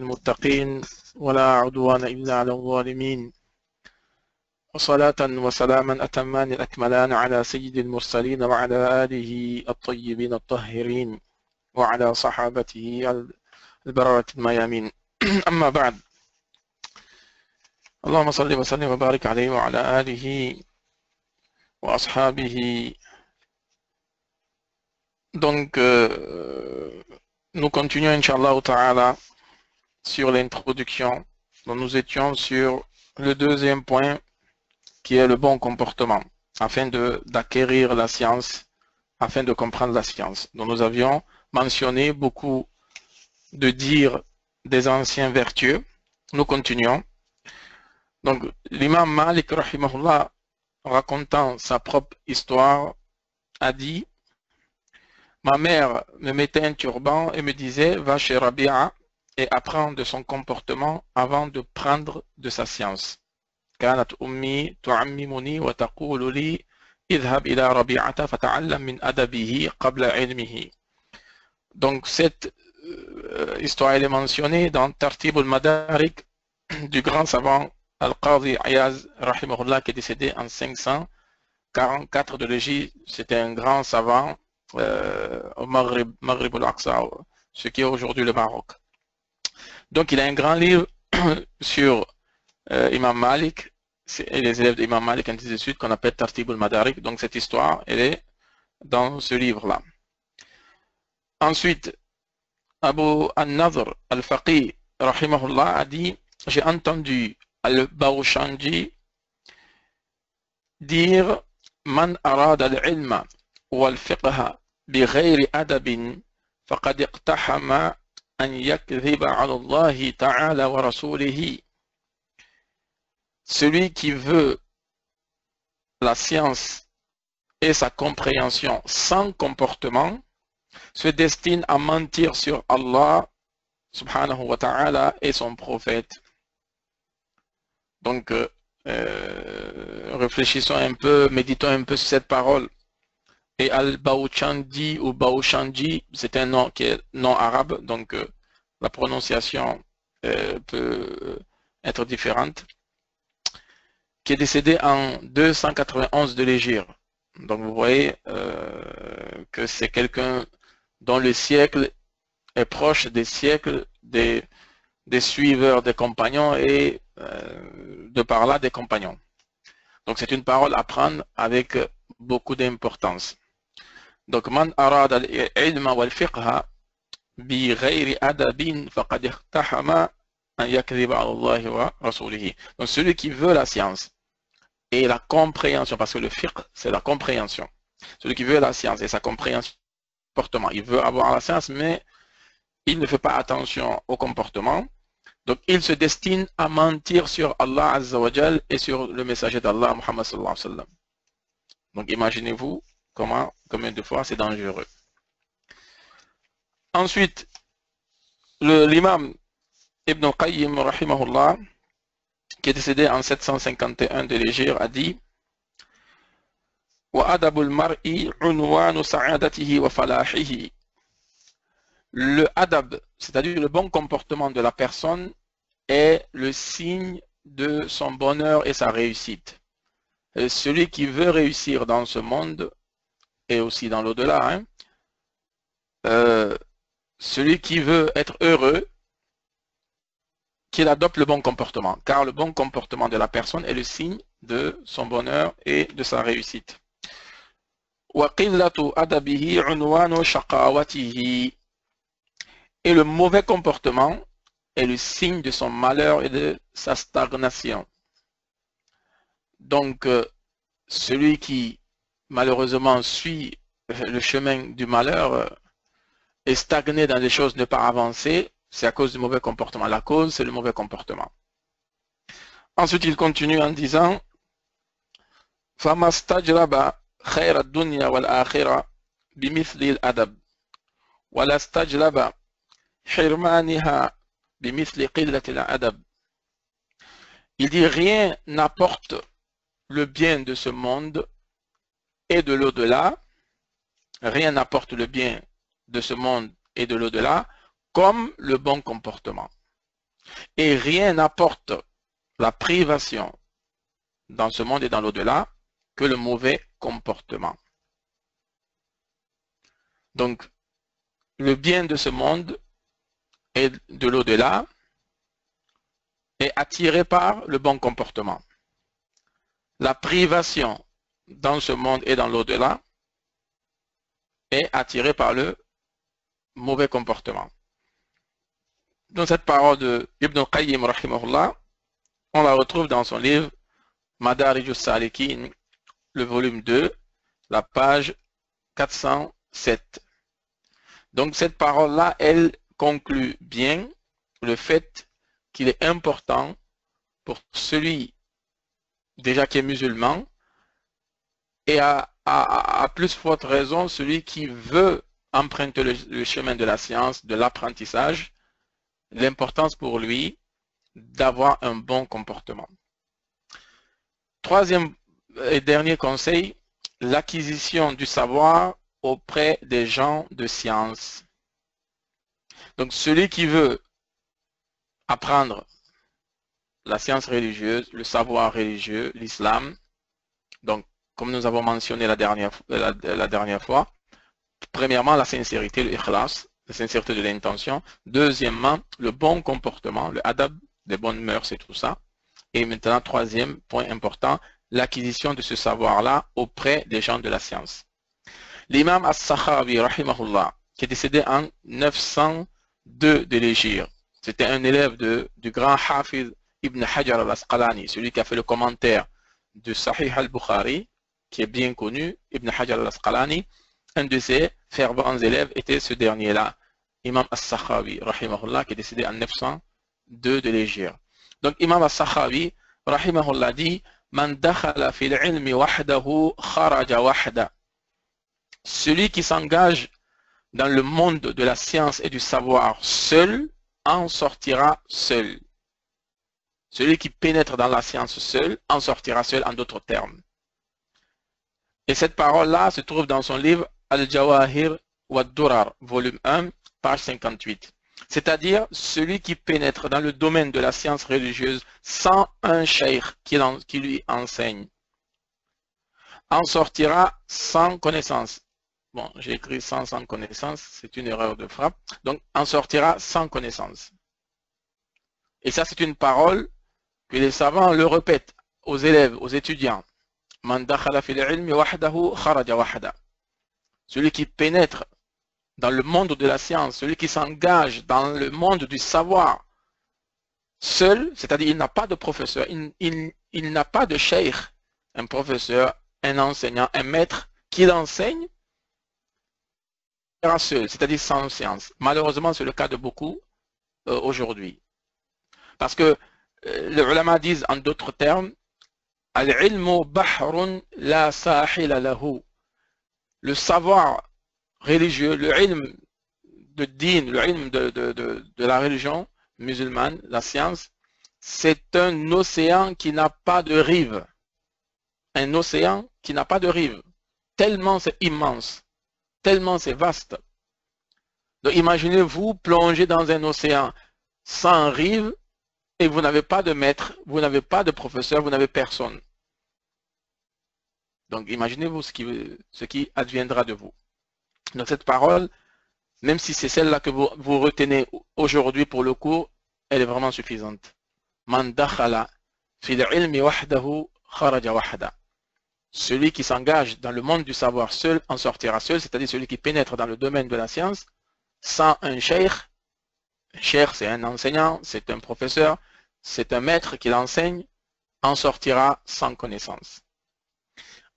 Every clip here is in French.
المتقين ولا عدوان إلا على الظالمين. وصلاة وسلاما أتمان الأكملان على سيد المرسلين وعلى آله الطيبين الطاهرين وعلى صحابته البررة الميامين. أما بعد اللهم صل وسلم وبارك عليه وعلى آله وأصحابه. Donc, euh, nous continuons, Inch'Allah Ta'ala, sur l'introduction. Nous étions sur le deuxième point, qui est le bon comportement, afin d'acquérir la science, afin de comprendre la science. Donc, nous avions mentionné beaucoup de dire des anciens vertueux. Nous continuons. Donc, l'imam Malik, rahimahullah, racontant sa propre histoire, a dit Ma mère me mettait un turban et me disait Va chez Rabia et apprends de son comportement avant de prendre de sa science. كانت أمي تعممني وتقول لي اذهب إلى ربيعة فتعلم من أدبه قبل علمه. Donc cette euh, histoire elle est mentionnée dans Tartib al-Madarik du grand savant Al-Qadhi Ayaz rahimahullah qui est décédé en 544 de l'Égypte. C'était un grand savant euh, au Maghrib, Maghrib al-Aqsa, ce qui est aujourd'hui le Maroc. Donc il a un grand livre sur euh, Imam Malik et les élèves d'Imam Malik, ainsi de suite, qu'on appelle Tartib al-Madarik. Donc cette histoire, elle est dans ce livre-là. Ensuite, Abu al-Nadr al-Faqih, rahimahullah, a dit, j'ai entendu al-Bawshanji dire Man arada al-ilma wal-fiqha bi adabin faqad iqtahama أن يكذب على الله تعالى ورسوله Celui qui veut la science et sa compréhension sans comportement se destine à mentir sur Allah subhanahu wa ta'ala et son prophète. Donc, euh, réfléchissons un peu, méditons un peu sur cette parole. Et Al-Bauchandi ou Bauchanji, c'est un nom qui est non arabe, donc euh, la prononciation euh, peut être différente, qui est décédé en 291 de l'Égypte. Donc vous voyez euh, que c'est quelqu'un dont le siècle est proche des siècles des, des suiveurs des compagnons et de par là des compagnons. Donc c'est une parole à prendre avec beaucoup d'importance. Donc, man arad al-ilma wal-fiqha bi ghayri adabin faqad an Allah wa rasulihi. Donc, celui qui veut la science et la compréhension, parce que le fiqh, c'est la compréhension. Celui qui veut la science et sa compréhension comportement. Il veut avoir la science, mais il ne fait pas attention au comportement. Donc, il se destine à mentir sur Allah Azza wa et sur le messager d'Allah, Muhammad. Donc, imaginez-vous Comment, combien de fois c'est dangereux. Ensuite, l'imam Ibn Qayyim, rahimahullah, qui est décédé en 751 de l'Égypte, a dit le adab, c'est-à-dire le bon comportement de la personne, est le signe de son bonheur et sa réussite. celui qui veut réussir dans ce monde et aussi dans l'au-delà, hein, euh, celui qui veut être heureux, qu'il adopte le bon comportement, car le bon comportement de la personne est le signe de son bonheur et de sa réussite. Et le mauvais comportement est le signe de son malheur et de sa stagnation. Donc, euh, celui qui malheureusement suit euh, le chemin du malheur euh, et stagner dans les choses, ne pas avancer, c'est à cause du mauvais comportement. La cause, c'est le mauvais comportement. Ensuite, il continue en disant Il dit rien n'apporte le bien de ce monde et de l'au-delà, rien n'apporte le bien de ce monde et de l'au-delà, comme le bon comportement. Et rien n'apporte la privation dans ce monde et dans l'au-delà que le mauvais comportement. Donc, le bien de ce monde et de l'au-delà est attiré par le bon comportement. La privation dans ce monde et dans l'au-delà est attirée par le mauvais comportement. Dans cette parole de Ibn Qayyim, on la retrouve dans son livre Madarij salikin le volume 2, la page 407. Donc cette parole-là, elle conclut bien le fait qu'il est important pour celui déjà qui est musulman et à, plus forte raison celui qui veut emprunter le chemin de la science, de l'apprentissage, l'importance pour lui d'avoir un bon comportement. Troisième et dernier conseil, l'acquisition du savoir auprès des gens de science. Donc celui qui veut apprendre la science religieuse, le savoir religieux, l'islam, donc comme nous avons mentionné la dernière, fois, premièrement la sincérité, le ikhlas, la sincérité de l'intention. Deuxièmement, le bon comportement, le adab, les bonnes mœurs et tout ça. Et maintenant, troisième point important, l'acquisition de ce savoir-là auprès des gens de la science. L'imam As-Sakhawi, rahimahullah, qui est décédé en 902 de l'Égypte, c'était un élève de, du grand Hafiz Ibn Hajar al-Asqalani, celui qui a fait le commentaire de Sahih al-Bukhari, qui est bien connu, Ibn Hajar al-Asqalani, un de ses fervents élèves était ce dernier-là, Imam rahimahullah, qui est décédé en 902 de l'Égypte. Donc Imam As-Sakhawi, rahimahullah, dit celui qui s'engage dans le monde de la science et du savoir seul en sortira seul. Celui qui pénètre dans la science seul en sortira seul en d'autres termes. Et cette parole-là se trouve dans son livre Al-Jawahir wa Durar, volume 1, page 58 c'est-à-dire celui qui pénètre dans le domaine de la science religieuse sans un cheikh qui, lui enseigne, en sortira sans connaissance. Bon, j'ai écrit sans sans connaissance, c'est une erreur de frappe. Donc, en sortira sans connaissance. Et ça, c'est une parole que les savants le répètent aux élèves, aux étudiants. Celui qui pénètre dans le monde de la science, celui qui s'engage dans le monde du savoir, seul, c'est-à-dire il n'a pas de professeur, il, n'a pas de cheikh, un professeur, un enseignant, un maître qui l'enseigne, seul, c'est-à-dire sans science. Malheureusement, c'est le cas de beaucoup euh, aujourd'hui. Parce que euh, les ulama disent en d'autres termes, le savoir religieux, le ilm de din, le ilm de, la religion musulmane, la science, c'est un océan qui n'a pas de rive. Un océan qui n'a pas de rive. Tellement c'est immense, tellement c'est vaste. Donc imaginez-vous plonger dans un océan sans rive et vous n'avez pas de maître, vous n'avez pas de professeur, vous n'avez personne. Donc imaginez-vous ce qui, adviendra de vous. Donc cette parole, même si c'est celle-là que vous, retenez aujourd'hui pour le cours, elle est vraiment suffisante. Celui qui s'engage dans le monde du savoir seul en sortira seul, c'est-à-dire celui qui pénètre dans le domaine de la science sans un cheikh. Un cheikh, c'est un enseignant, c'est un professeur, c'est un maître qui l'enseigne, en sortira sans connaissance.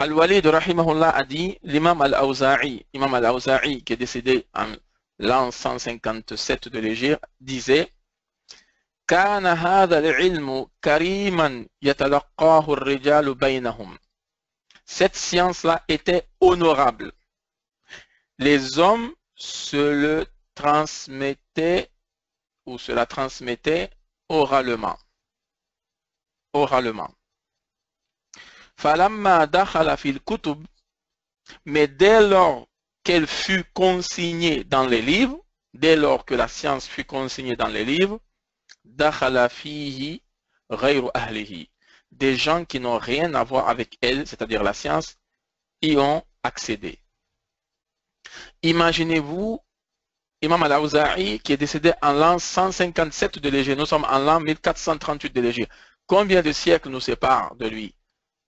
Al-Walid rahimahullah a dit, l'imam Al-Awza'i, imam Al-Awza'i qui est décédé en l'an 157 de l'Égypte, disait كان هذا العلم كريما يتلقاه الرجال بينهم Cette science-là était honorable. Les hommes se le transmettaient ou se la transmettaient oralement. Oralement mais dès lors qu'elle fut consignée dans les livres, dès lors que la science fut consignée dans les livres, dakhala fihi ahlihi. Des gens qui n'ont rien à voir avec elle, c'est-à-dire la science, y ont accédé. Imaginez-vous Imam al-Awza'i qui est décédé en l'an 157 de l'Égypte. Nous sommes en l'an 1438 de l'Égypte. Combien de siècles nous séparent de lui?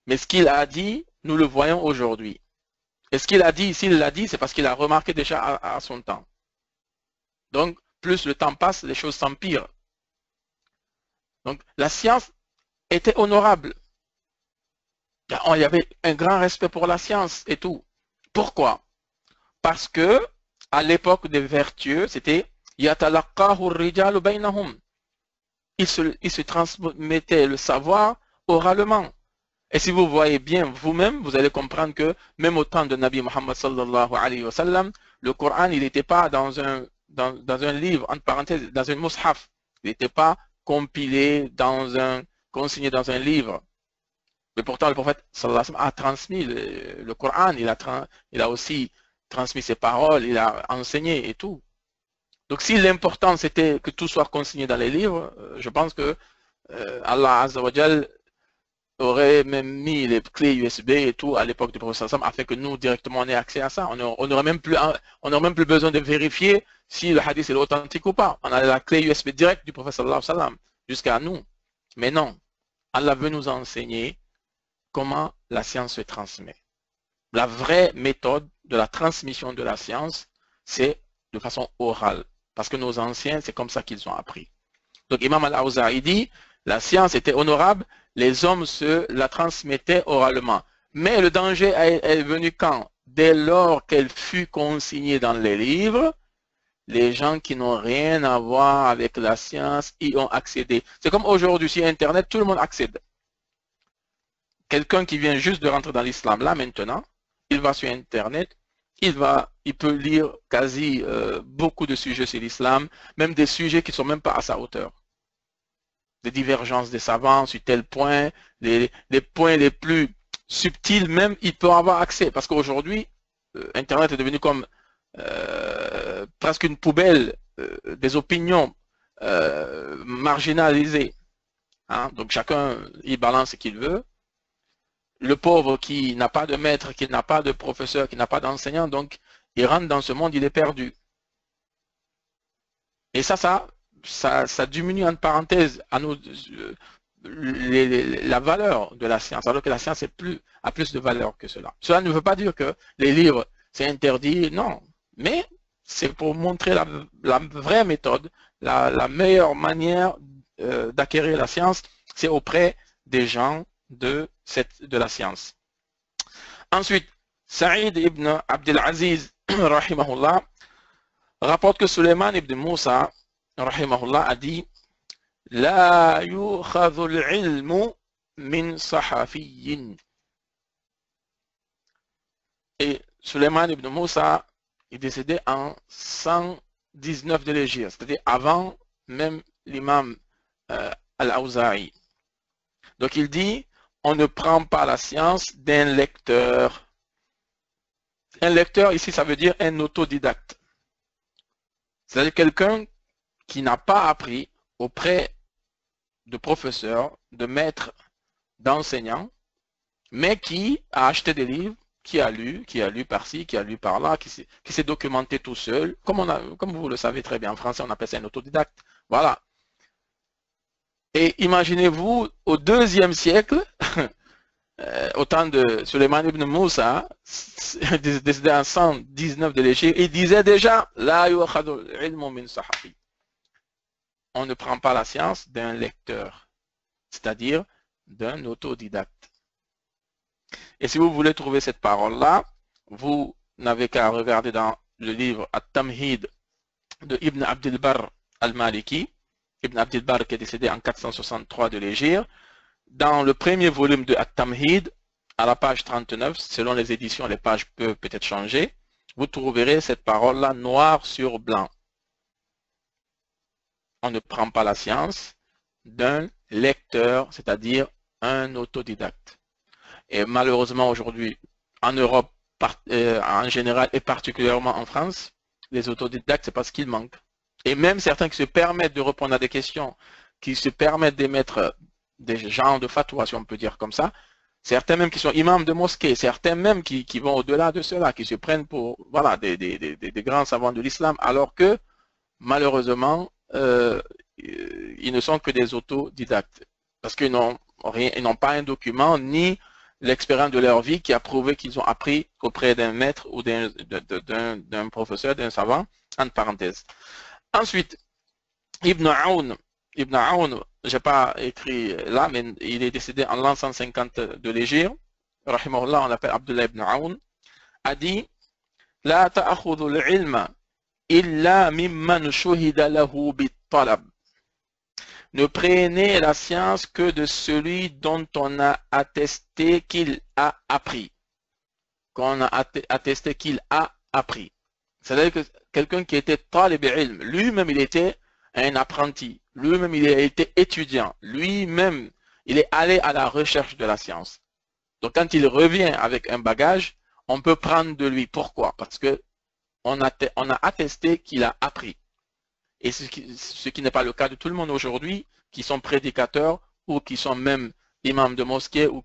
Mais ce qu'il a dit, nous le voyons aujourd'hui. Et ce qu'il a dit, s'il l'a dit, c'est parce qu'il a remarqué déjà à, son temps. Donc, plus le temps passe, les choses s'empirent. Donc, la science était honorable. Il y avait un grand respect pour la science et tout. Pourquoi? Parce que à l'époque des vertueux, c'était bainahum. Il se, il se transmettait le savoir oralement. Et si vous voyez bien vous-même, vous allez comprendre que même au temps de Nabi Muhammad sallallahu alayhi wa sallam, le Coran, il n'était pas dans un, dans, un livre, entre parenthèses, dans un mushaf. Il n'était pas compilé dans un, consigné dans un livre. Mais pourtant, le prophète sallallahu alayhi wa sallam a transmis le, Coran, il a, il a aussi transmis ses paroles, il a enseigné et tout. Donc si l'important c'était que tout soit consigné dans les livres, euh, je pense que euh, Allah Azzawajal aurait même mis les clés USB et tout à l'époque du professeur Sam afin que nous directement on ait accès à ça. On n'aurait même plus on même plus besoin de vérifier si le hadith est authentique ou pas. On a la clé USB directe du professeur sallam jusqu'à nous. Mais non, Allah veut nous enseigner comment la science se transmet. La vraie méthode de la transmission de la science, c'est de façon orale. Parce que nos anciens, c'est comme ça qu'ils ont appris. Donc Imam al-Awza'i dit, la science était honorable, les hommes se la transmettaient oralement. Mais le danger est venu quand? Dès lors qu'elle fut consignée dans les livres, les gens qui n'ont rien à voir avec la science y ont accédé. C'est comme aujourd'hui, sur Internet, tout le monde accède. Quelqu'un qui vient juste de rentrer dans l'islam, là maintenant, il va sur Internet, il va, il peut lire quasi euh, beaucoup de sujets sur l'islam, même des sujets qui ne sont même pas à sa hauteur. Des divergences des savants sur tel point, les, points les plus subtils même, il peut avoir accès. Parce qu'aujourd'hui, euh, Internet est devenu comme euh, presque une poubelle des opinions marginalisées. Hein. Donc chacun, il balance ce qu'il veut le pauvre qui n'a pas de maître, qui n'a pas de professeur, qui n'a pas d'enseignant, donc il rentre dans ce monde, il est perdu. Et ça, ça, ça, diminue en parenthèse la valeur de la science, alors que la science plus, a plus de valeur que cela. Cela ne veut pas dire que les livres, c'est interdit, non. Mais c'est pour montrer la, vraie méthode, la, meilleure manière euh, d'acquérir la science, c'est auprès des gens de, cette, de la science. Ensuite, Saïd ibn Abdelaziz rahimahullah, rapporte que Suleiman ibn Moussa rahimahullah, a dit La yukhadhu ilmu min sahafiyyin. Et Suleiman ibn Moussa est décédé en 119 de l'Égypte, c'est-à-dire avant même l'imam euh, Al-Awza'i. Donc il dit on ne prend pas la science d'un lecteur. Un lecteur, ici, ça veut dire un autodidacte. C'est-à-dire quelqu'un qui n'a pas appris auprès de professeurs, de maîtres, d'enseignants, mais qui a acheté des livres, qui a lu, qui a lu par-ci, qui a lu par-là, qui s'est documenté tout seul. Comme, vous le savez très bien en français, on appelle ça un autodidacte. Voilà. Et imaginez-vous, au deuxième siècle, euh, au temps de Suleiman ibn Moussa, décédé en 119 de l'Égypte, il disait déjà On ne prend pas la science d'un lecteur, c'est-à-dire d'un autodidacte. Et si vous voulez trouver cette parole-là, vous n'avez qu'à regarder dans le livre At-Tamhid de Ibn Abdel Bar al-Maliki, Ibn Abdel Bar qui est décédé en 463 de l'Égypte, dans le premier volume de At-Tamhid, à la page 39, selon les éditions, les pages peuvent peut-être changer, vous trouverez cette parole-là noir sur blanc. On ne prend pas la science d'un lecteur, c'est-à-dire un autodidacte. Et malheureusement aujourd'hui, en Europe euh, en général et particulièrement en France, les autodidactes, c'est parce qu'ils manquent. Et même certains qui se permettent de répondre à des questions qui se permettent d'émettre des gens de fatwa, si on peut dire comme ça, certains même qui sont imams de mosquée, certains même qui, vont au-delà de cela, qui se prennent pour voilà, des, grands savants de l'islam, alors que malheureusement, euh, ils ne sont que des autodidactes, parce qu'ils n'ont rien, ils n'ont pas un document ni l'expérience de leur vie qui a prouvé qu'ils ont appris auprès d'un maître ou d'un professeur, d'un savant, entre parenthèses. Ensuite, Ibn Aoun, Ibn Aoun, j'ai pas écrit là, mais il est décédé en l'an 150 de l'Égypte, rahimahullah, on l'appelle Abdullah ibn Aoun, a dit La ta'akhudhu al-ilma illa mimman shuhida lahu bit-talab. Ne prenez la science que de celui dont on a attesté qu'il a appris. Qu'on a attesté qu'il a appris. C'est-à-dire que quelqu'un qui était talib ilm, lui-même il était un apprenti, lui-même il a été étudiant, lui-même il est allé à la recherche de la science. Donc quand il revient avec un bagage, on peut prendre de lui. Pourquoi? Parce que on a, attesté qu'il a appris et ce qui, n'est pas le cas de tout le monde aujourd'hui, qui sont prédicateurs ou qui sont même imams de mosquée ou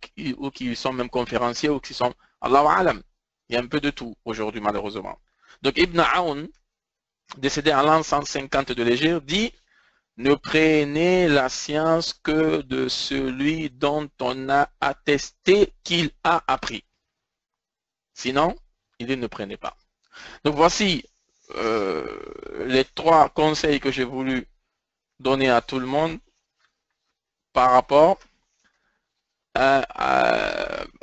qui, sont même conférenciers ou qui sont Allah alam. Il y a un peu de tout aujourd'hui malheureusement. Donc Ibn Aoun, décédé en l'an 150 de l'Égypte, dit ne prenez la science que de celui dont on a attesté qu'il a appris. Sinon, il ne prenait pas. Donc voici euh, les trois conseils que j'ai voulu donner à tout le monde par rapport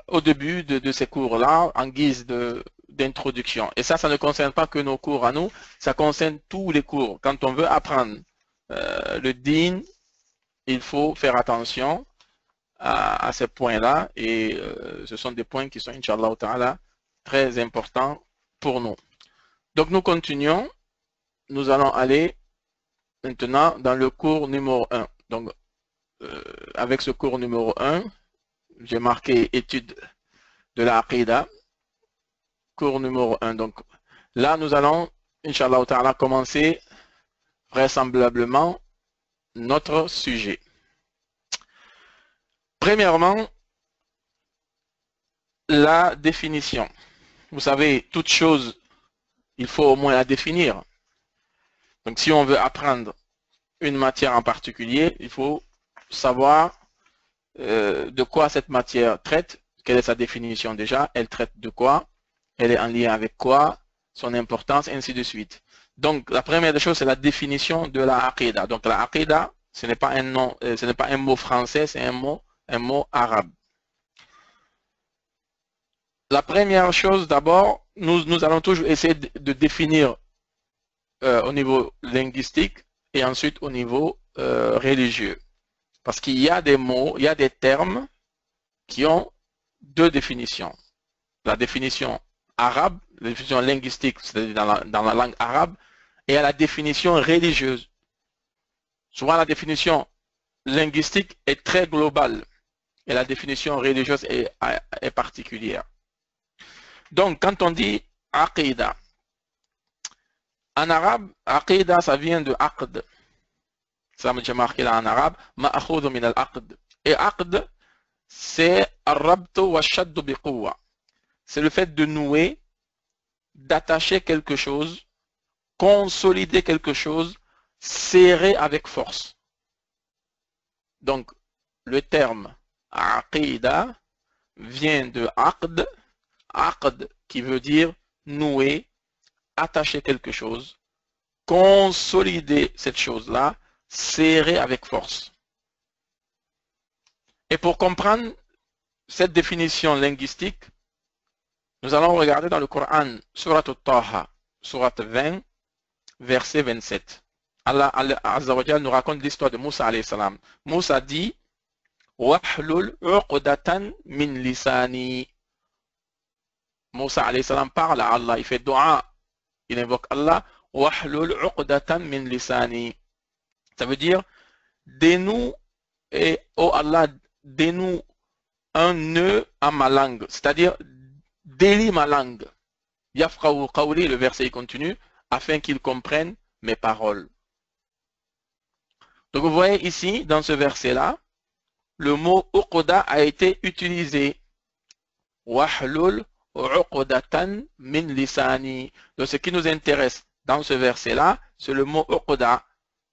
au début de, ces cours-là en guise d'introduction. Et ça, ça ne concerne pas que nos cours à nous, ça concerne tous les cours. Quand on veut apprendre euh, le din, il faut faire attention à, ces points-là et euh, ce sont des points qui sont, Inch'Allah très importants pour nous. Donc nous continuons. Nous allons aller maintenant dans le cours numéro 1. Donc euh, avec ce cours numéro 1, j'ai marqué étude de la Aqidah, cours numéro 1. Donc là, nous allons, Inch'Allah ta'ala, commencer vraisemblablement notre sujet. Premièrement, la définition. Vous savez, toute chose il faut au moins la définir. Donc si on veut apprendre une matière en particulier, il faut savoir euh, de quoi cette matière traite, quelle est sa définition déjà, elle traite de quoi, elle est en lien avec quoi, son importance, ainsi de suite. Donc la première des choses, c'est la définition de la aqidah. Donc la aqidah, ce n'est pas un nom, euh, ce n'est pas un mot français, c'est un mot, un mot arabe. La première chose d'abord, nous, allons toujours essayer de, définir euh, au niveau linguistique et ensuite au niveau euh, religieux. Parce qu'il y a des mots, il y a des termes qui ont deux définitions. La définition arabe, la définition linguistique, c'est-à-dire dans la, langue arabe, et la définition religieuse. Souvent, la définition linguistique est très globale et la définition religieuse est particulière. Donc, quand on dit aqidah, en arabe, aqidah, ça vient de aqd. Ça, j'ai marqué là en arabe, min al-aqd. Et aqd, c'est arrabtu wa shaddu. C'est le fait de nouer, d'attacher quelque chose, consolider quelque chose, serrer avec force. Donc, le terme aqidah vient de aqd, aqd qui veut dire nouer, attacher quelque chose, consolider cette chose-là, serrer avec force. Et pour comprendre cette définition linguistique, nous allons regarder dans le Coran, Surat al-Taha, Surat 20, verset 27. Allah Azza nous raconte l'histoire de Moussa alayhi salam. Moussa dit, Wahlul uqdatan min lisani. Moussa salam parle à Allah, il fait dua, il invoque Allah, wahlul uqdatan min lisani. Ça veut dire, dénoue et oh Allah, dénoue un nœud à ma langue, c'est-à-dire délie ma langue. Yafqahu qawli, le verset continue, afin qu'il comprenne mes paroles. Donc vous voyez ici, dans ce verset-là, le mot uqda a été utilisé. Wahlul uqdatan min lisani. Donc ce qui nous intéresse dans ce verset-là, c'est le mot uqda,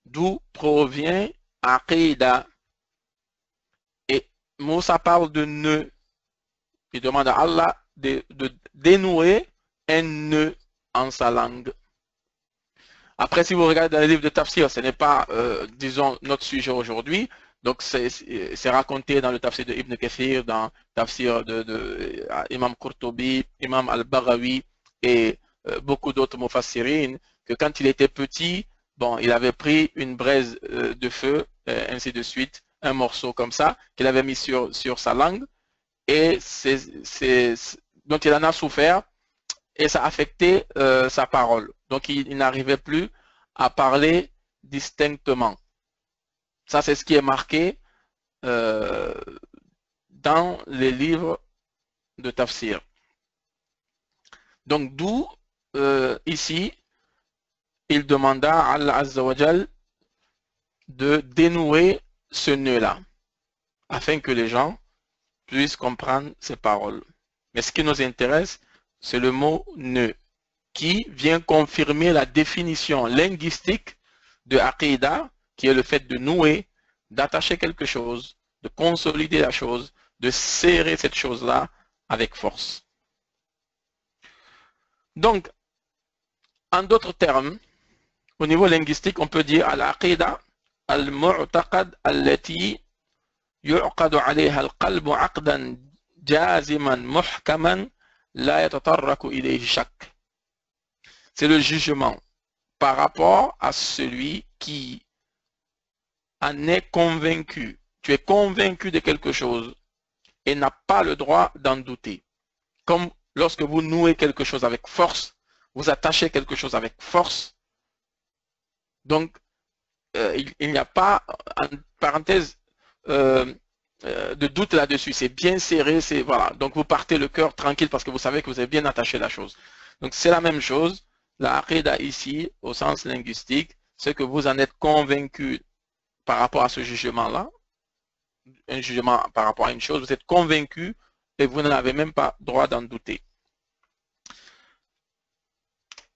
d'où provient aqidah. Et Moussa parle de nœud. Il demande à Allah de, dénouer un nœud en sa langue. Après, si vous regardez dans les livres de tafsir, ce n'est pas, euh, disons, notre sujet aujourd'hui. Donc, c'est raconté dans le tafsir de Ibn Kathir, dans le tafsir de, de euh, Imam Al-Baghawi et euh, beaucoup d'autres mufassirin, que quand il était petit, bon, il avait pris une braise de feu, ainsi de suite, un morceau comme ça, qu'il avait mis sur, sur sa langue, et il en a souffert, et ça affectait euh, sa parole. Donc il, n'arrivait plus à parler distinctement. Ça, c'est ce qui est marqué euh, dans les livres de tafsir. Donc d'où euh, ici, il demanda à Allah Azzawajal de dénouer ce nœud-là, afin que les gens puissent comprendre ces paroles. Mais ce qui nous intéresse, c'est le mot nœud, qui vient confirmer la définition linguistique de aqidah, qui est le fait de nouer, d'attacher quelque chose, de consolider la chose, de serrer cette chose-là avec force. Donc, en d'autres termes, au niveau linguistique, on peut dire al-aqidah al-mu'taqad allati yu'qadu alayha al-qalbu aqdan jaziman muhkaman c'est le jugement par rapport à celui qui en est convaincu. Tu es convaincu de quelque chose et n'a pas le droit d'en douter. Comme lorsque vous nouez quelque chose avec force, vous attachez quelque chose avec force. Donc, euh, il, n'y a pas, en parenthèse, euh, euh, de doute là-dessus. C'est bien serré, c'est voilà. Donc vous partez le cœur tranquille parce que vous savez que vous avez bien attaché la chose. Donc c'est la même chose. La aqidah ici, au sens linguistique, c'est que vous en êtes convaincu par rapport à ce jugement-là, un jugement par rapport à une chose, vous êtes convaincu et vous n'avez même pas droit d'en douter.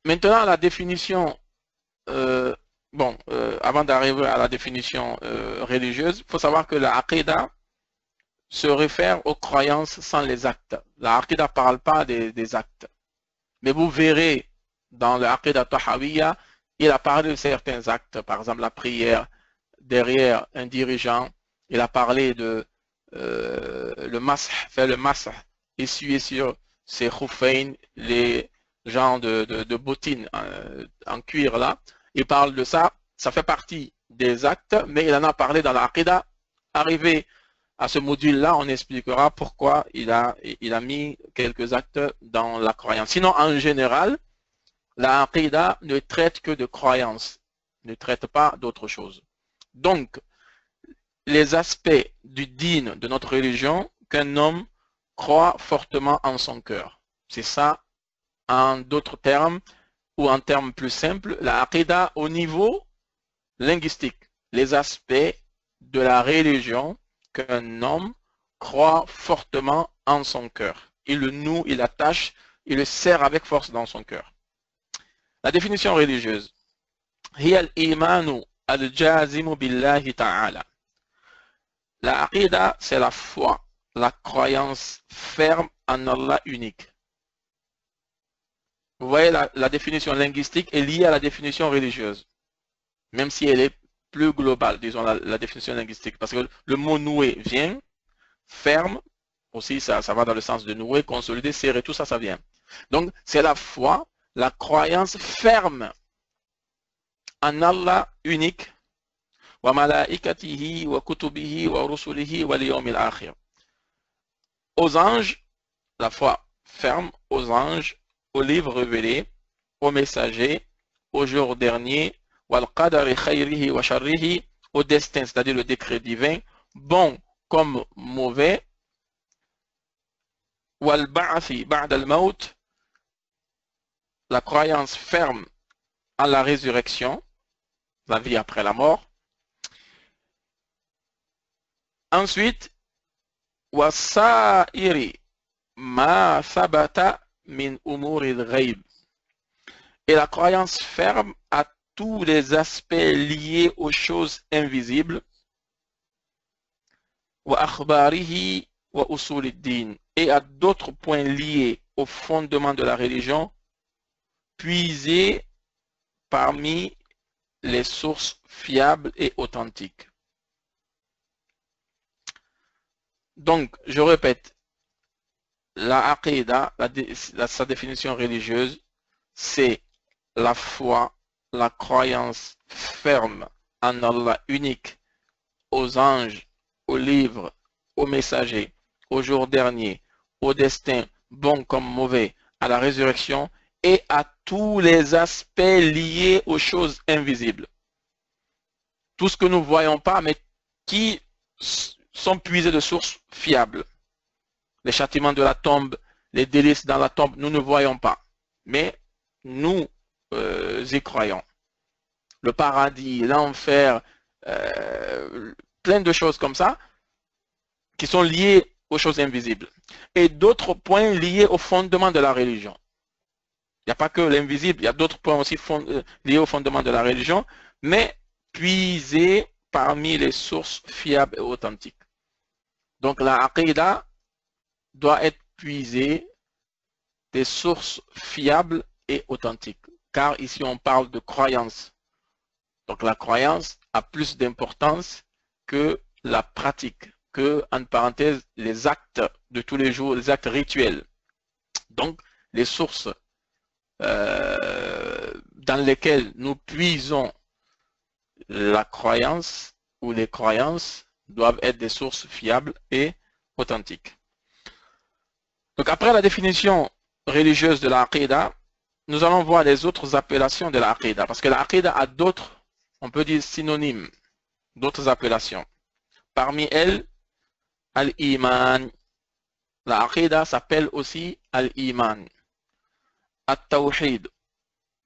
Maintenant, la définition, euh, bon, euh, avant d'arriver à la définition religieuse, il faut savoir que la aqidah, se réfère aux croyances sans les actes. La ne parle pas des, actes. Mais vous verrez dans le Aqidah Tahawiyya, il a parlé de certains actes, par exemple la prière derrière un dirigeant, il a parlé de euh, le masah, faire le masah, essuyer sur ses khoufein, les gens de, de, bottines euh, en, cuir là. Il parle de ça, ça fait partie des actes, mais il en a parlé dans l'Aqidah. Arrivé à ce module-là, on expliquera pourquoi il a, mis quelques actes dans la croyance. Sinon, en général, la ne traite que de croyance, ne traite pas d'autre chose. Donc, les aspects du din de notre religion qu'un homme croit fortement en son cœur. C'est ça, en d'autres termes, ou en termes plus simples, la Aqidah au niveau linguistique. Les aspects de la religion qu'un homme croit fortement en son cœur. Il le noue, il l'attache, il le serre avec force dans son cœur. La définition religieuse. La aqidah, c'est la foi, la croyance ferme en Allah unique. Vous voyez, la, définition linguistique est liée à la définition religieuse, même si elle est plus global, disons la, définition linguistique. Parce que le mot nouer vient, ferme, aussi ça, ça va dans le sens de nouer, consolider, serrer, tout ça, ça vient. Donc c'est la foi, la croyance ferme en Allah unique, wa wa wa rusulihi, wa. Aux anges, la foi ferme aux anges, aux livres révélés, aux messagers, au jour dernier, au destin, c'est-à-dire le décret divin, bon comme mauvais, la croyance ferme à la résurrection, la vie après la mort, Ensuite, وَسَائِرِ مَا ثَبَتَ مِنْ أُمُورِ الْغَيْبِ Et la croyance ferme à tous les aspects liés aux choses invisibles وَأَخْبَارِهِ وَأُصُولِ الدِّينِ et à d'autres points liés au fondement de la religion puisés parmi les sources fiables et authentiques. Donc, je répète, la aqidah, sa définition religieuse, c'est la foi, la croyance ferme en Allah unique, aux anges, aux livres, aux messagers, au jour dernier, au destin, bon comme mauvais, à la résurrection et à tous les aspects liés aux choses invisibles. Tout ce que nous ne voyons pas, mais qui sont puisés de sources fiables. Les châtiments de la tombe, les délices dans la tombe, nous ne voyons pas. Mais nous euh, y croyons. Le paradis, l'enfer, euh, plein de choses comme ça, qui sont liées aux choses invisibles. Et d'autres points liés au fondement de la religion. Il n'y a pas que l'invisible, il y a d'autres points aussi euh, liés au fondement de la religion, mais puisés parmi les sources fiables et authentiques. Donc la aqidah doit être puisée des sources fiables et authentiques. Car ici on parle de croyance. Donc la croyance a plus d'importance que la pratique, que, en parenthèse, les actes de tous les jours, les actes rituels. Donc les sources euh, dans lesquelles nous puisons la croyance ou les croyances doivent être des sources fiables et authentiques. Donc après la définition religieuse de la nous allons voir les autres appellations de la parce que la a d'autres, on peut dire synonymes, d'autres appellations. Parmi elles, Al-Iman. La s'appelle aussi Al-Iman. At-Tawhid.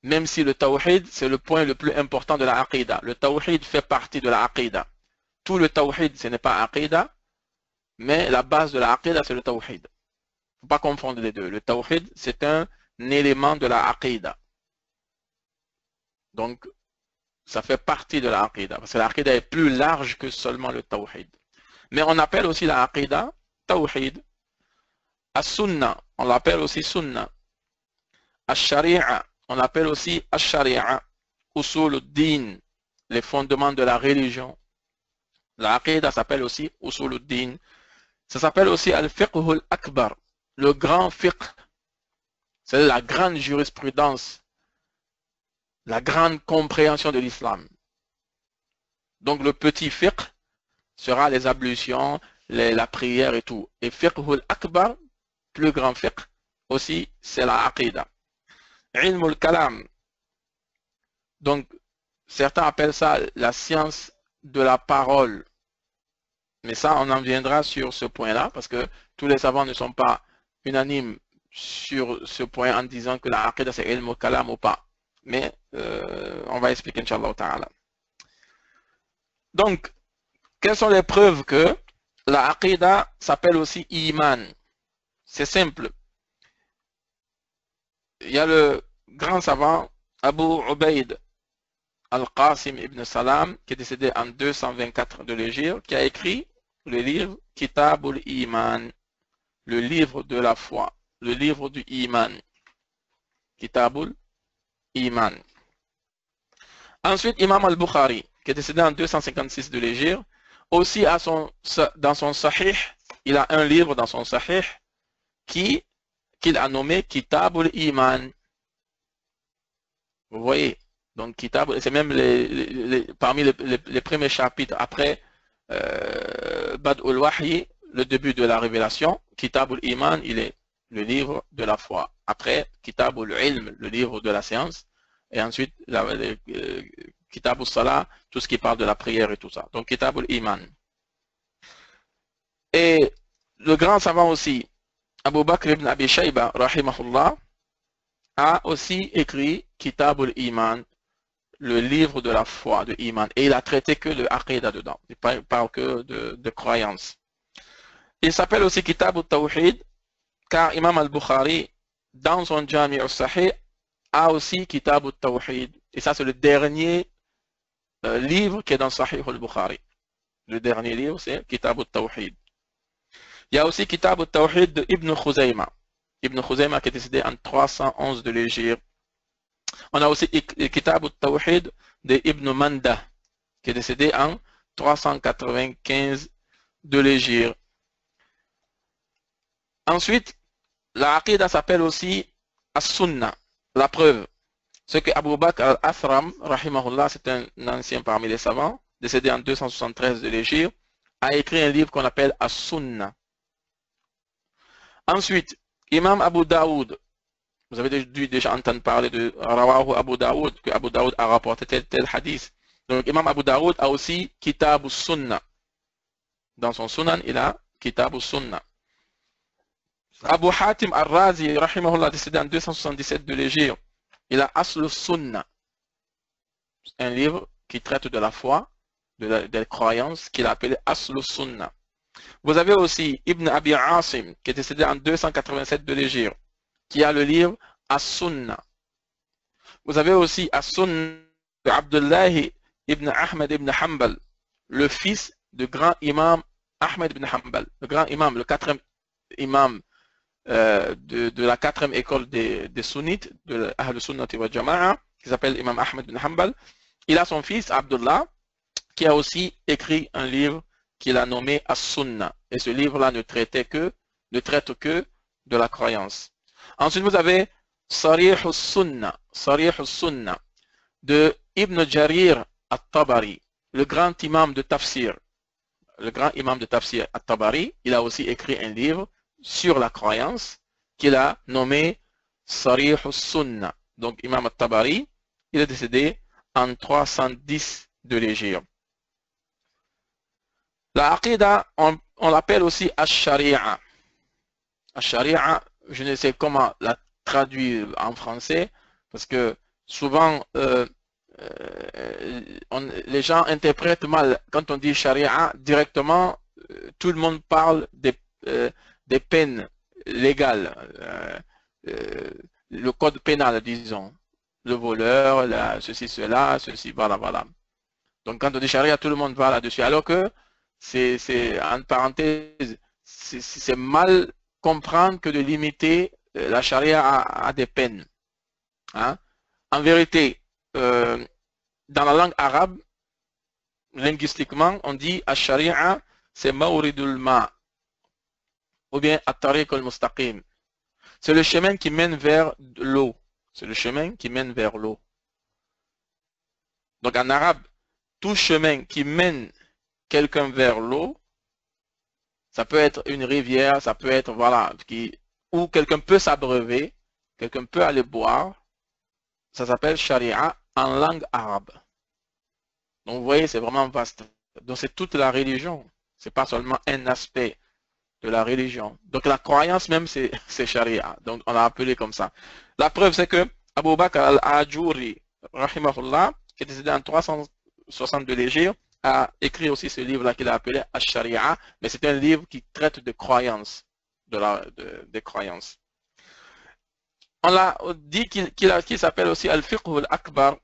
Même si le Tawhid, c'est le point le plus important de la Aqidah. Le Tawhid fait partie de la Aqidah. Tout le Tawhid, ce n'est pas Aqidah, mais la base de la Aqidah, c'est le Tawhid. Il ne faut pas confondre les deux. Le Tawhid, c'est un élément de la Aqidah. Donc, ça fait partie de la Aqidah. Parce que la Aqidah est plus large que seulement le Tawhid. Mais on appelle aussi la Aqidah Tawhid. As-Sunnah, on l'appelle aussi Sunnah. On l'appelle aussi As-Shari'a. Usul din les fondements de la religion. La s'appelle aussi Usul din Ça s'appelle aussi Al-Fiqh al-Akbar, le grand fiqh. C'est la grande jurisprudence, la grande compréhension de l'islam. Donc le petit fiqh, sera les ablutions, la prière et tout. Et fiqhul akbar, plus grand fiqh, aussi, c'est la aqidah. Kalam. Donc, certains appellent ça la science de la parole. Mais ça, on en viendra sur ce point-là, parce que tous les savants ne sont pas unanimes sur ce point en disant que la aqidah c'est ilmul kalam ou pas. Mais euh, on va expliquer, Inch'Allah ta'ala. Donc, quelles sont les preuves que la aqidah s'appelle aussi iman? C'est simple. Il y a le grand savant Abu Ubaid al-Qasim ibn Salam, qui est décédé en 224 de l'Égypte, qui a écrit le livre Kitabul Iman, le livre de la foi, le livre du Iman. Kitabul Iman. Ensuite, Imam al-Bukhari, qui est décédé en 256 de l'Égypte, aussi dans son Sahih, il a un livre dans son Sahih qui qu'il a nommé Kitabul Iman. Vous voyez, donc Kitab, c'est même parmi les, premiers chapitres après euh, Bad ul-Wahi, le début de la révélation. Kitabul Iman, il est le livre de la foi. Après, Kitabul Ilm, le livre de la science. Et ensuite, la, euh, Kitab salah tout ce qui parle de la prière et tout ça. Donc Kitab iman Et le grand savant aussi, Abu Bakr ibn Abi Shayba, rahimahullah, a aussi écrit Kitab iman le livre de la foi, de Iman. Et il a traité que de Aqidah dedans. Il ne parle que de, de croyance. Il s'appelle aussi Kitab al-Tawhid, car Imam al-Bukhari, dans son Jami al-Sahih, a aussi Kitab al-Tawhid. Et ça, c'est le dernier euh, livre qui est dans Sahih al-Bukhari. Le dernier livre, c'est Kitab al-Tawhid. Il y a aussi Kitab al-Tawhid de Ibn Khuzayma. Ibn Khuzayma qui est décédé en 311 de l'Égypte. On a aussi Kitab al-Tawhid de Ibn Manda, qui est décédé en 395 de l'Égypte. Ensuite, la Aqidah s'appelle aussi As-Sunnah, la preuve. Ce que Abu Bakr al-Athram, rahimahullah, c'est un ancien parmi les savants, décédé en 273 de l'Égypte, a écrit un livre qu'on appelle As-Sunnah. Ensuite, Imam Abu Daoud, vous avez dû déjà entendre parler de Rawahu Abu Daoud, que Abu Daoud a rapporté tel, tel hadith. Donc Imam Abu Daoud a aussi Kitab Sunnah. Dans son Sunan, il a Kitab Sunnah. Abu Hatim al-Razi, rahimahullah, décédé en 277 de l'Égypte, il a Asl Sunnah, un livre qui traite de la foi, de la, des croyances, qu'il a appelé Asl Sunnah. Vous avez aussi Ibn Abi Asim, qui est décédé en 287 de l'Égypte, qui a le livre As-Sunnah. Vous avez aussi As-Sunnah d'Abdullah ibn Ahmed ibn Hanbal, le fils du grand imam Ahmed ibn Hanbal, le grand imam, le quatrième imam euh, de, la quatrième école des, sunnites, de Ahl Sunnah wa Jama'a, qui s'appelle Imam Ahmed ibn Hanbal. Il a son fils Abdullah, qui a aussi écrit un livre qu'il a nommé As-Sunnah. Et ce livre-là ne traitait que, ne traite que de la croyance. Ensuite, vous avez Sarih al-Sunnah, Sarih de Ibn Jarir al-Tabari, le grand imam de Tafsir. Le grand imam de Tafsir al-Tabari, il a aussi écrit un livre sur la croyance qu'il a nommé Sarih al-Sunnah. Donc, imam al-Tabari, il est décédé en 310 de l'Égypte. La Aqidah, on, l'appelle aussi Ash-Sharia. Je ne sais comment la traduire en français, parce que souvent, euh, euh, les gens interprètent mal. Quand on dit Sharia, directement, euh, tout le monde parle des, peines légales. le code pénal, disons. Le voleur, ceci, cela, ceci, voilà, voilà. Donc quand on dit Sharia, tout le monde va là-dessus. Alors que c'est, en parenthèse, c'est mal comprendre que de limiter euh, la charia à, des peines. Hein. En vérité, euh, dans la langue arabe, linguistiquement, on dit sharia c'est mauridul ma ou bien at-tariq al-mustaqim. C'est le chemin qui mène vers l'eau. C'est le chemin qui mène vers l'eau. Donc en arabe, tout chemin qui mène quelqu'un vers l'eau, ça peut être une rivière, ça peut être, voilà, qui, où quelqu'un peut s'abreuver, quelqu'un peut aller boire. Ça s'appelle sharia en langue arabe. Donc vous voyez, c'est vraiment vaste. Donc c'est toute la religion. C'est pas seulement un aspect de la religion. Donc la croyance même, c'est sharia. Donc on l'a appelé comme ça. La preuve, c'est que Abu Bakr al-Ajuri, rahimahullah, qui est décédé en 360 de l'Égypte, a écrit aussi ce livre-là qu'il a appelé Ash-Sharia, mais c'est un livre qui traite de croyances, de la, de, des croyances. On l'a dit qu'il s'appelle aussi Al-Fiqh al-Akbar.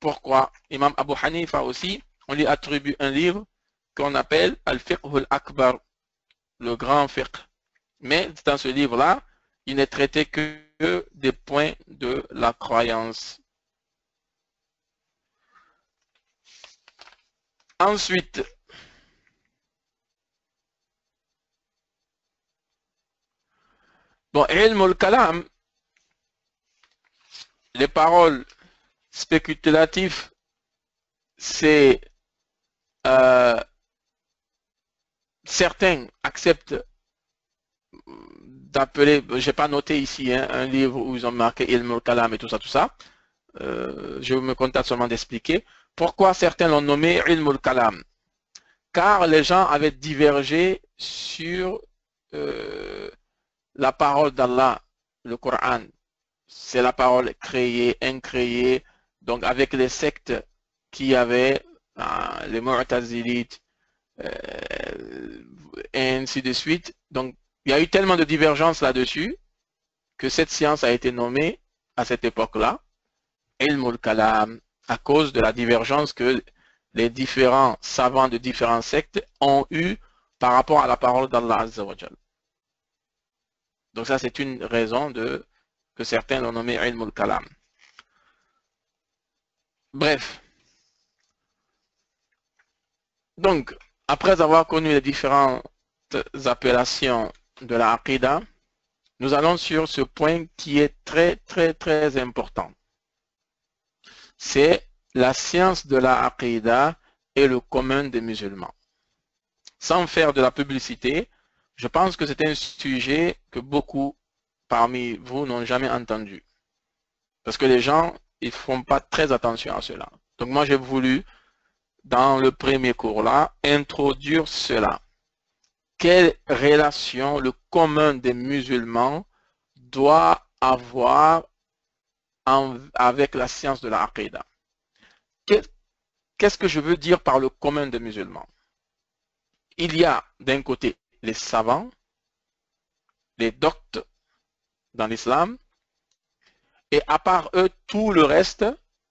Pourquoi? Imam Abu Hanifa aussi, on lui attribue un livre qu'on appelle Al-Fiqh al-Akbar, le grand fiqh. Mais dans ce livre-là, il n'est traité que des points de la croyance. Ensuite, bon, ilm kalam les paroles spéculatives, c'est euh, certains acceptent d'appeler, j'ai pas noté ici hein, un livre où ils ont marqué ilm kalam et tout ça, tout ça. Euh, je me contente seulement d'expliquer. Pourquoi certains l'ont nommé ilm kalam? Car les gens avaient divergé sur euh, la parole d'Allah, le Coran. C'est la parole créée, incréée, donc avec les sectes qui avaient euh, les Mu'tazilites, euh, et ainsi de suite. Donc, il y a eu tellement de divergences là-dessus que cette science a été nommée à cette époque-là, Ilmul Kalam, à cause de la divergence que les différents savants de différents sectes ont eu par rapport à la parole d'Allah. Donc ça, c'est une raison de, que certains l'ont nommé Ilmul Kalam. Bref. Donc, après avoir connu les différentes appellations de la Aqidah, nous allons sur ce point qui est très, très, très important. C'est la science de la Aqidah et le commun des musulmans. Sans faire de la publicité, je pense que c'est un sujet que beaucoup parmi vous n'ont jamais entendu. Parce que les gens, ils font pas très attention à cela. Donc moi, j'ai voulu, dans le premier cours là, introduire cela. Quelle relation le commun des musulmans doit avoir avec la science de la Aqidah Qu'est-ce que je veux dire par le commun des musulmans? Il y a d'un côté les savants, les doctes dans l'islam, et à part eux, tout le reste,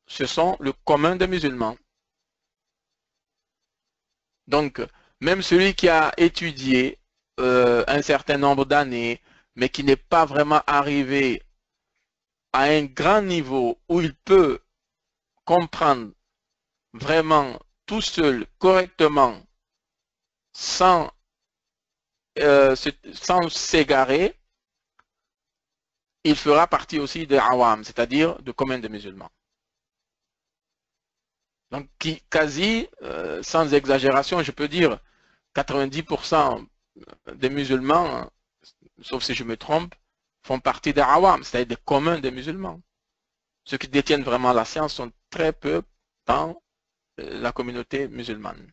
ce sont le commun des musulmans. Donc, même celui qui a étudié euh, un certain nombre d'années, mais qui n'est pas vraiment arrivé à un grand niveau où il peut comprendre vraiment tout seul, correctement, sans euh, s'égarer, il fera partie aussi de awam, c'est-à-dire de commun des musulmans. Donc, quasi, euh, sans exagération, je peux dire 90% des musulmans, sauf si je me trompe, font partie des awam, c'est-à-dire des communs des musulmans. Ceux qui détiennent vraiment la science sont très peu dans euh, la communauté musulmane.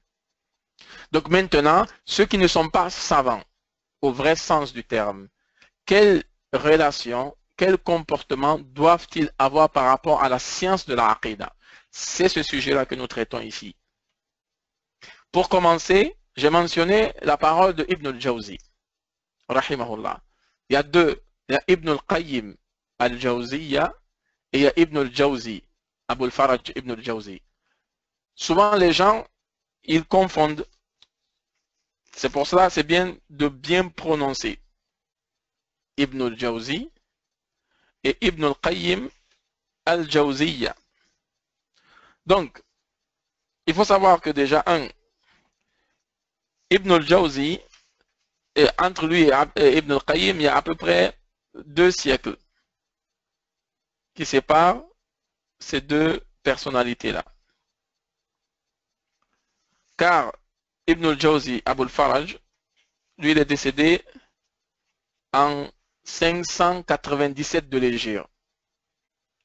Donc maintenant, ceux qui ne sont pas savants, au vrai sens du terme, quelle relation, quel comportement doivent-ils avoir par rapport à la science de la Aqidah? C'est ce sujet-là que nous traitons ici. Pour commencer, j'ai mentionné la parole de Ibn al-Jawzi, rahimahullah. Il y a deux, il y a Ibn al-Qayyim al-Jawziya et il y a Ibn al-Jawzi, Abu al-Faraj Ibn al-Jawzi. Souvent, les gens, ils confondent c'est pour cela, c'est bien de bien prononcer Ibn al-Jawzi et Ibn al-Qayyim al-Jawziyya. Donc, il faut savoir que déjà, un, Ibn al-Jawzi, entre lui et Ibn al-Qayyim, il y a à peu près deux siècles qui séparent ces deux personnalités-là. Car Ibn al-Jawzi Abul Faraj, lui, il est décédé en 597 de l'Égypte.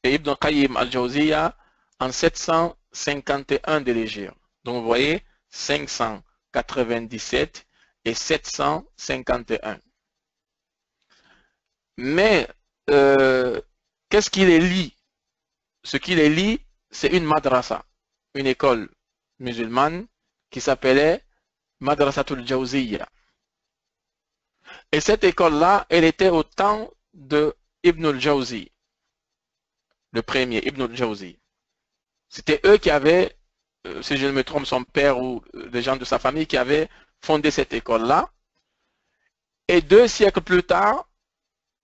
Et Ibn Qayyim al-Jawziya en 751 de l'Égypte. Donc vous voyez, 597 et 751. Mais euh, qu'est-ce qu'il est lit Ce qu'il est lit, c'est une madrasa, une école musulmane qui s'appelait Madrasatul Jawziya. Et cette école-là, elle était au temps de Ibn al-Jawzi, le premier, Ibn al-Jawzi. C'était eux qui avaient, euh, si je ne me trompe, son père ou des gens de sa famille qui avaient fondé cette école-là. Et deux siècles plus tard,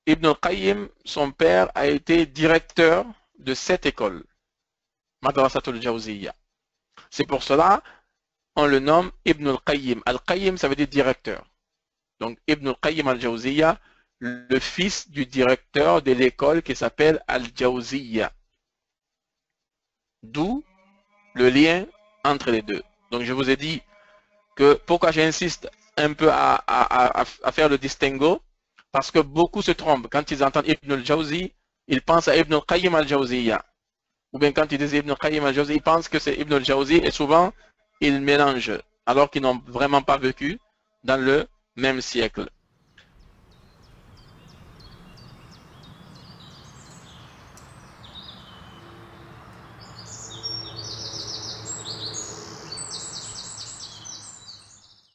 Ibn al-Qayyim, son père, a été directeur de cette école, Madrasatul Jawziya. C'est pour cela on le nomme Ibn al-Qayyim. Al-Qayyim, ça veut dire directeur. Donc Ibn al-Qayyim al-Jawziyya, le fils du directeur de l'école qui s'appelle Al-Jawziyya. D'où le lien entre les deux. Donc je vous ai dit que pourquoi j'insiste un peu à, faire le distinguo, parce que beaucoup se trompent. Quand ils entendent Ibn al-Jawzi, ils pensent à Ibn al-Qayyim al-Jawziyya. Ou bien quand ils disent Ibn al-Qayyim al-Jawzi, ils pensent que c'est Ibn al-Jawzi et souvent ils mélangent alors qu'ils n'ont vraiment pas vécu dans le même siècle.